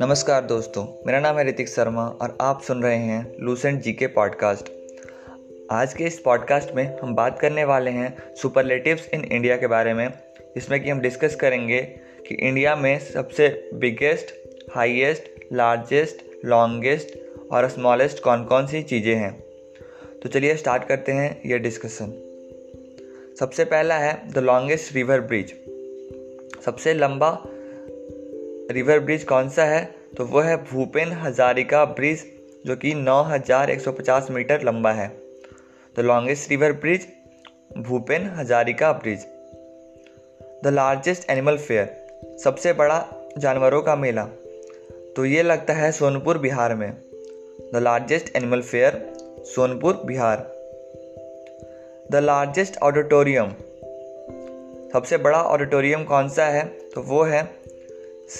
नमस्कार दोस्तों मेरा नाम है ऋतिक शर्मा और आप सुन रहे हैं लूसेंट जी के पॉडकास्ट आज के इस पॉडकास्ट में हम बात करने वाले हैं सुपरलेटिव्स इन इंडिया के बारे में इसमें कि हम डिस्कस करेंगे कि इंडिया में सबसे बिगेस्ट हाईएस्ट लार्जेस्ट लॉन्गेस्ट और स्मॉलेस्ट कौन कौन सी चीज़ें हैं तो चलिए स्टार्ट करते हैं ये डिस्कशन सबसे पहला है द लॉन्गेस्ट रिवर ब्रिज सबसे लंबा रिवर ब्रिज कौन सा है तो वह है भूपेन हजारिका ब्रिज जो कि 9,150 मीटर लंबा है the longest river bridge Bhupen Hazarika bridge the largest animal fair सबसे बड़ा जानवरों का मेला तो ये लगता है सोनपुर बिहार में the largest animal fair Sonpur Bihar the largest auditorium सबसे बड़ा ऑडिटोरियम कौन सा है तो वो है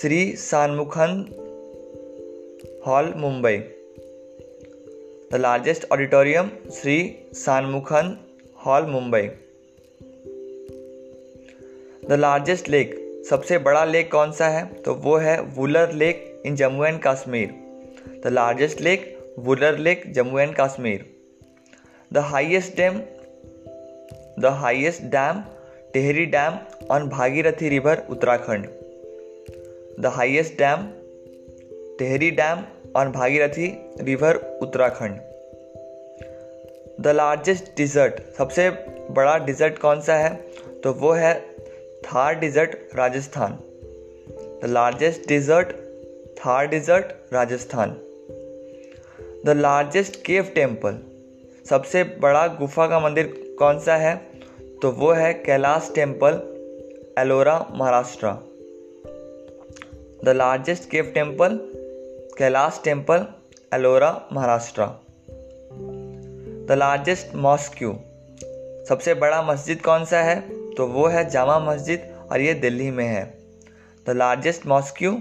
Shri Sanmukhan hall Mumbai the largest auditorium Shri Sanmukhan hall Mumbai the largest lake सबसे बड़ा लेक कौन सा है तो वो है Wular lake in Jammu and Kashmir the largest lake Wular lake Jammu and Kashmir the highest dam the highest dam Tehri dam on Bhagirathi river Uttarakhand the highest dam Tehri dam on Bhagirathi river Uttarakhand the largest desert सबसे बड़ा desert कौन सा है तो वो है Thar desert Rajasthan the largest desert Thar desert Rajasthan the largest cave temple सबसे बड़ा गुफा का मंदिर कौन सा है तो वो है Kailash temple Ellora Maharashtra the largest cave temple Kailash temple Ellora Maharashtra the largest mosque सबसे बड़ा मस्जिद कौन सा है तो वो है जामा मस्जिद और ये दिल्ली में है the largest mosque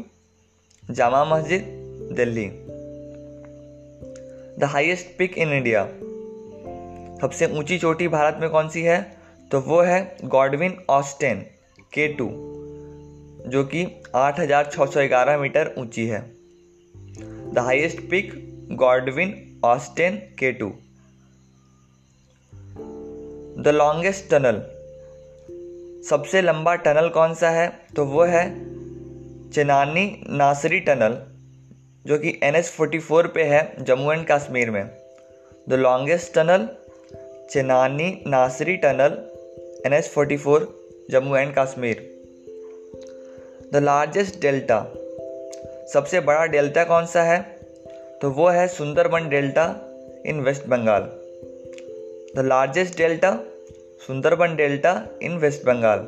Jama Masjid Delhi the highest peak in India सबसे ऊंची चोटी भारत में कौन सी है तो वो है गॉडविन ऑस्टेन के टू जो कि 8,611 मीटर ऊंची है the highest peak Godwin Austen K two the longest tunnel सबसे लंबा टनल कौन सा है तो वो है चेनानी नासरी टनल जो कि एन एस फोर्टी फोर पे है जम्मू एंड कश्मीर में the longest tunnel Chenani Nashri tunnel N S forty four Jammu and Kashmir the largest delta सबसे बड़ा डेल्टा कौन सा है तो वो है Sundarban delta in West Bengal the largest delta Sundarban delta in West Bengal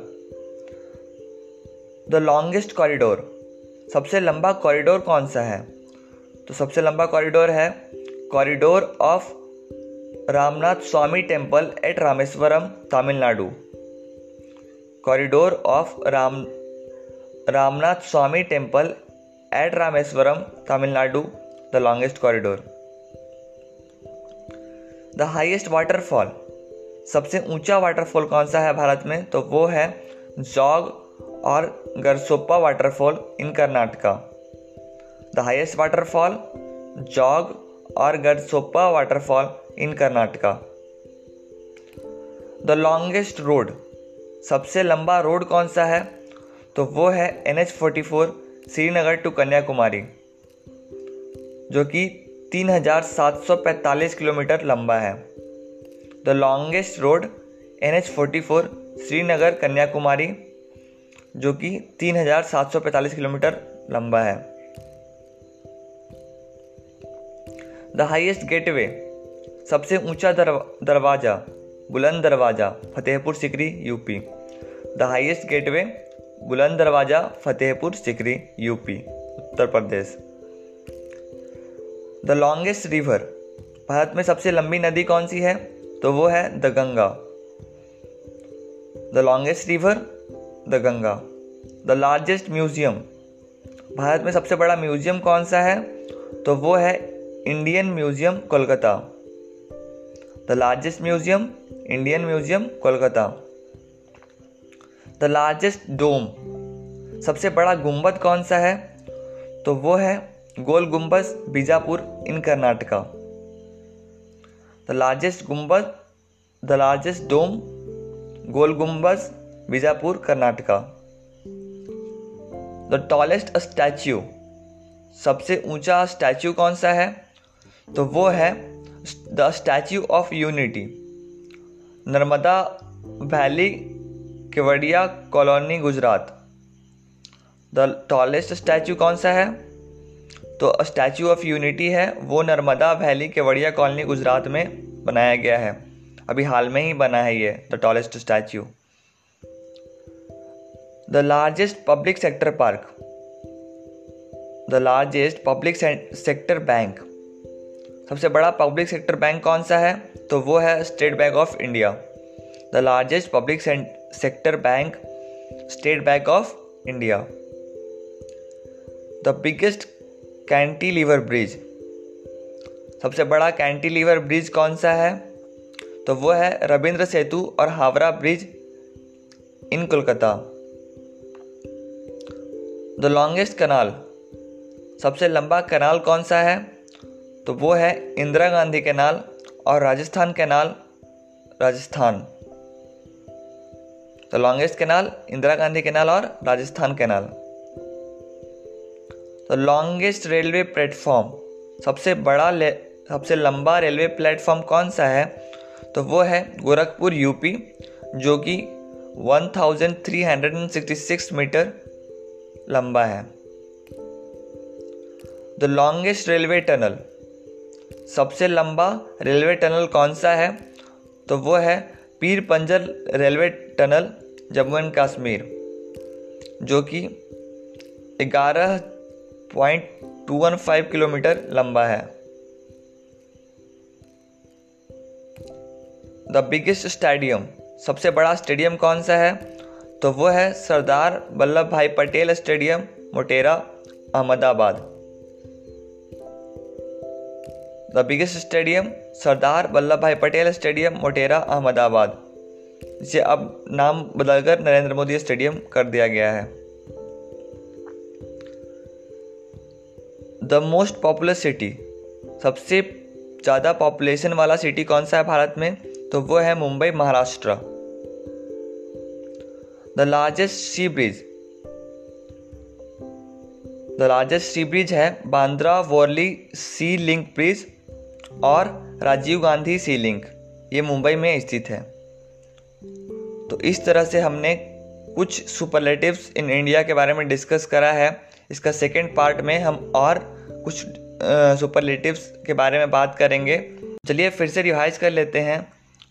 the longest corridor सबसे लंबा कॉरिडोर कौन सा है तो सबसे लंबा कॉरिडोर है corridor of Ramnath Swami temple at Rameswaram Tamil Nadu corridor of Ram Ramnath Swami temple at Rameswaram Tamil Nadu the longest corridor the highest waterfall सबसे ऊंचा वाटरफॉल कौन सा है भारत में तो वो है जॉग और Gersoppa waterfall in Karnataka the highest waterfall Jog और Gersoppa waterfall in Karnataka the longest road सबसे लंबा रोड कौन सा है तो वो है N H forty four Srinagar to Kanyakumari जो कि 3745 किलोमीटर लंबा है the longest road N H forty four Srinagar Kanyakumari जो कि 3745 किलोमीटर लंबा है द हाइएस्ट गेटवे सबसे ऊंचा दरवाज़ा Buland Darwaza Fatehpur Sikri UP the highest gateway Buland Darwaza Fatehpur Sikri UP Uttar Pradesh the longest river Bharat में सबसे लंबी नदी कौन सी है तो वो है the Ganga the longest river the Ganga the largest museum Bharat में सबसे बड़ा म्यूजियम कौन सा है तो वो है Indian museum Kolkata the largest museum Indian museum Kolkata the largest dome सबसे बड़ा गुंबद कौन सा है तो वो है Gol Gumbaz Bijapur in Karnataka the largest gumbaz the largest dome Gol Gumbaz Bijapur Karnataka the tallest statue सबसे ऊंचा स्टैच्यू कौन सा है तो वो है the Statue of Unity Narmada valley Kevadia colony Gujarat the tallest statue कौन सा है तो स्टैचू ऑफ यूनिटी है वो नर्मदा वैली केवड़िया कॉलोनी गुजरात में बनाया गया है अभी हाल में ही बना है ये the tallest statue the largest public sector park the largest public sector bank सबसे बड़ा पब्लिक सेक्टर बैंक कौन सा है तो वो है State Bank of India the largest public sector bank State Bank of India the biggest cantilever bridge सबसे बड़ा कैंटिलीवर ब्रिज कौन सा है तो वो है रविंद्र सेतु और Howrah bridge in Kolkata the longest canal सबसे लंबा कनाल कौन सा है तो वो है इंदिरा गांधी कैनाल और Rajasthan canal Rajasthan the longest canal Indira Gandhi canal और Rajasthan canal the longest railway platform सबसे बड़ा सबसे लंबा रेलवे प्लेटफॉर्म कौन सा है तो वो है गोरखपुर यूपी जो कि 1366 मीटर लंबा है द लॉन्गेस्ट रेलवे टनल सबसे लंबा रेलवे टनल कौन सा है तो वो है Pir Panjal railway tunnel Jammu and Kashmir जो कि 11.215 किलोमीटर लंबा है द बिगेस्ट स्टेडियम सबसे बड़ा स्टेडियम कौन सा है तो वो है Sardar Vallabh Bhai Patel stadium Motera Ahmedabad the biggest stadium Sardar Vallabh Bhai Patel stadium Motera Ahmedabad जिसे अब नाम बदलकर नरेंद्र मोदी स्टेडियम कर दिया गया है द मोस्ट पॉपुलर सिटी सबसे ज़्यादा पॉपुलेशन वाला सिटी कौन सा है भारत में तो वो है Mumbai Maharashtra the largest sea bridge the largest sea bridge है Bandra Worli sea link bridge और राजीव गांधी सी लिंक ये मुंबई में स्थित है तो इस तरह से हमने कुछ सुपरलेटिव्स इन इंडिया के बारे में डिस्कस करा है इसका सेकेंड पार्ट में हम और कुछ सुपरलेटिव्स के बारे में बात करेंगे चलिए फिर से रिवाइज कर लेते हैं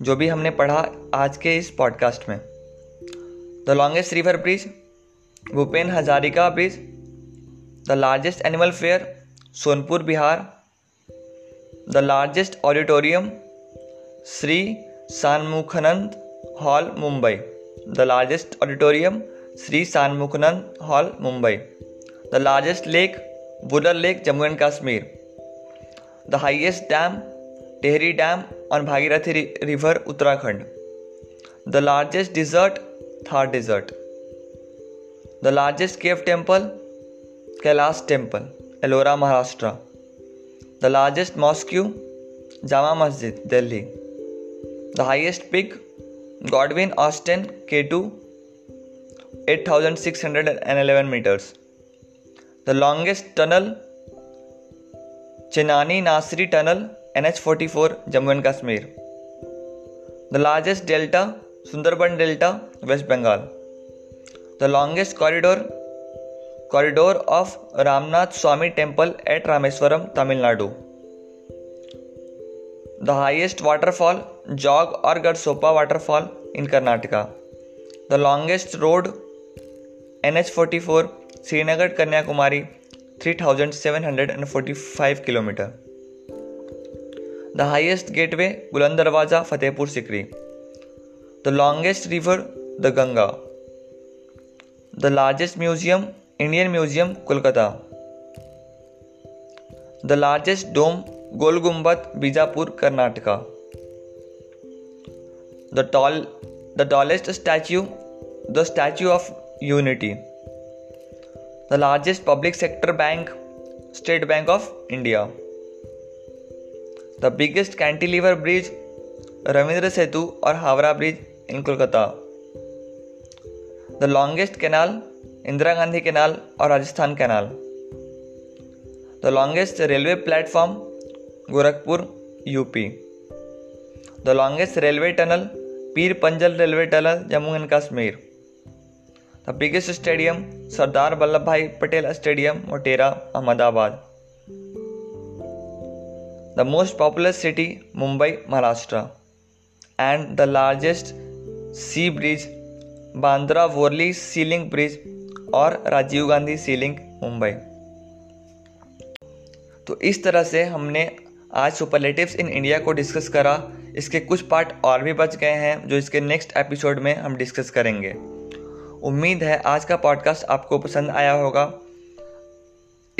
जो भी हमने पढ़ा आज के इस पॉडकास्ट में the longest river bridge Bhupen Hazarika bridge the largest animal fair Sonpur Bihar The largest auditorium, Sri Shanmughanand Hall, Mumbai. The largest auditorium, Sri Shanmughanand Hall, Mumbai. The largest lake, Buller Lake, Jammu and Kashmir. The highest dam, Tehri Dam on Bhagirathi River, Uttarakhand. The largest desert, Thar Desert. The largest cave temple, Kailash Temple, Ellora, Maharashtra. The largest mosque, Jama Masjid, Delhi. The highest peak, Godwin Austen K2, 8,611 meters. The longest tunnel, Chenani Nasri Tunnel, NH44, Jammu and Kashmir. The largest delta, Sundarban Delta, West Bengal. The longest corridor, corridor of Ramnath Swami temple at Rameswaram Tamil Nadu the highest waterfall Jog और Gersoppa waterfall in Karnataka the longest road N H forty four Srinagar Kanyakumari three thousand seven hundred and forty five kilometre the highest gateway Buland Darwaza Fatehpur Sikri the longest river the Ganga the largest museum Indian museum Kolkata the largest dome Gol Gumbaz Bijapur Karnataka the tall the tallest statue the Statue of Unity the largest public sector bank State Bank of India the biggest cantilever bridge Rabindra Setu और Howrah bridge in Kolkata the longest canal Indira Gandhi Canal or Rajasthan Canal. The longest railway platform, Gorakhpur, UP. The longest railway tunnel, Peer Panjal Railway Tunnel, Jammu and Kashmir. The biggest stadium, Sardar Vallabhbhai Patel Stadium, Motera, Ahmedabad. The most populous city, Mumbai, Maharashtra. And the largest sea bridge, Bandra Worli Sea Link Bridge, और Rajiv Gandhi sea link Mumbai तो इस तरह से हमने आज superlatives in India को discuss करा इसके कुछ पार्ट और भी बच गए हैं जो इसके नेक्स्ट एपिसोड में हम डिस्कस करेंगे उम्मीद है आज का पॉडकास्ट आपको पसंद आया होगा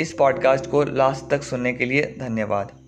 इस पॉडकास्ट को लास्ट तक सुनने के लिए धन्यवाद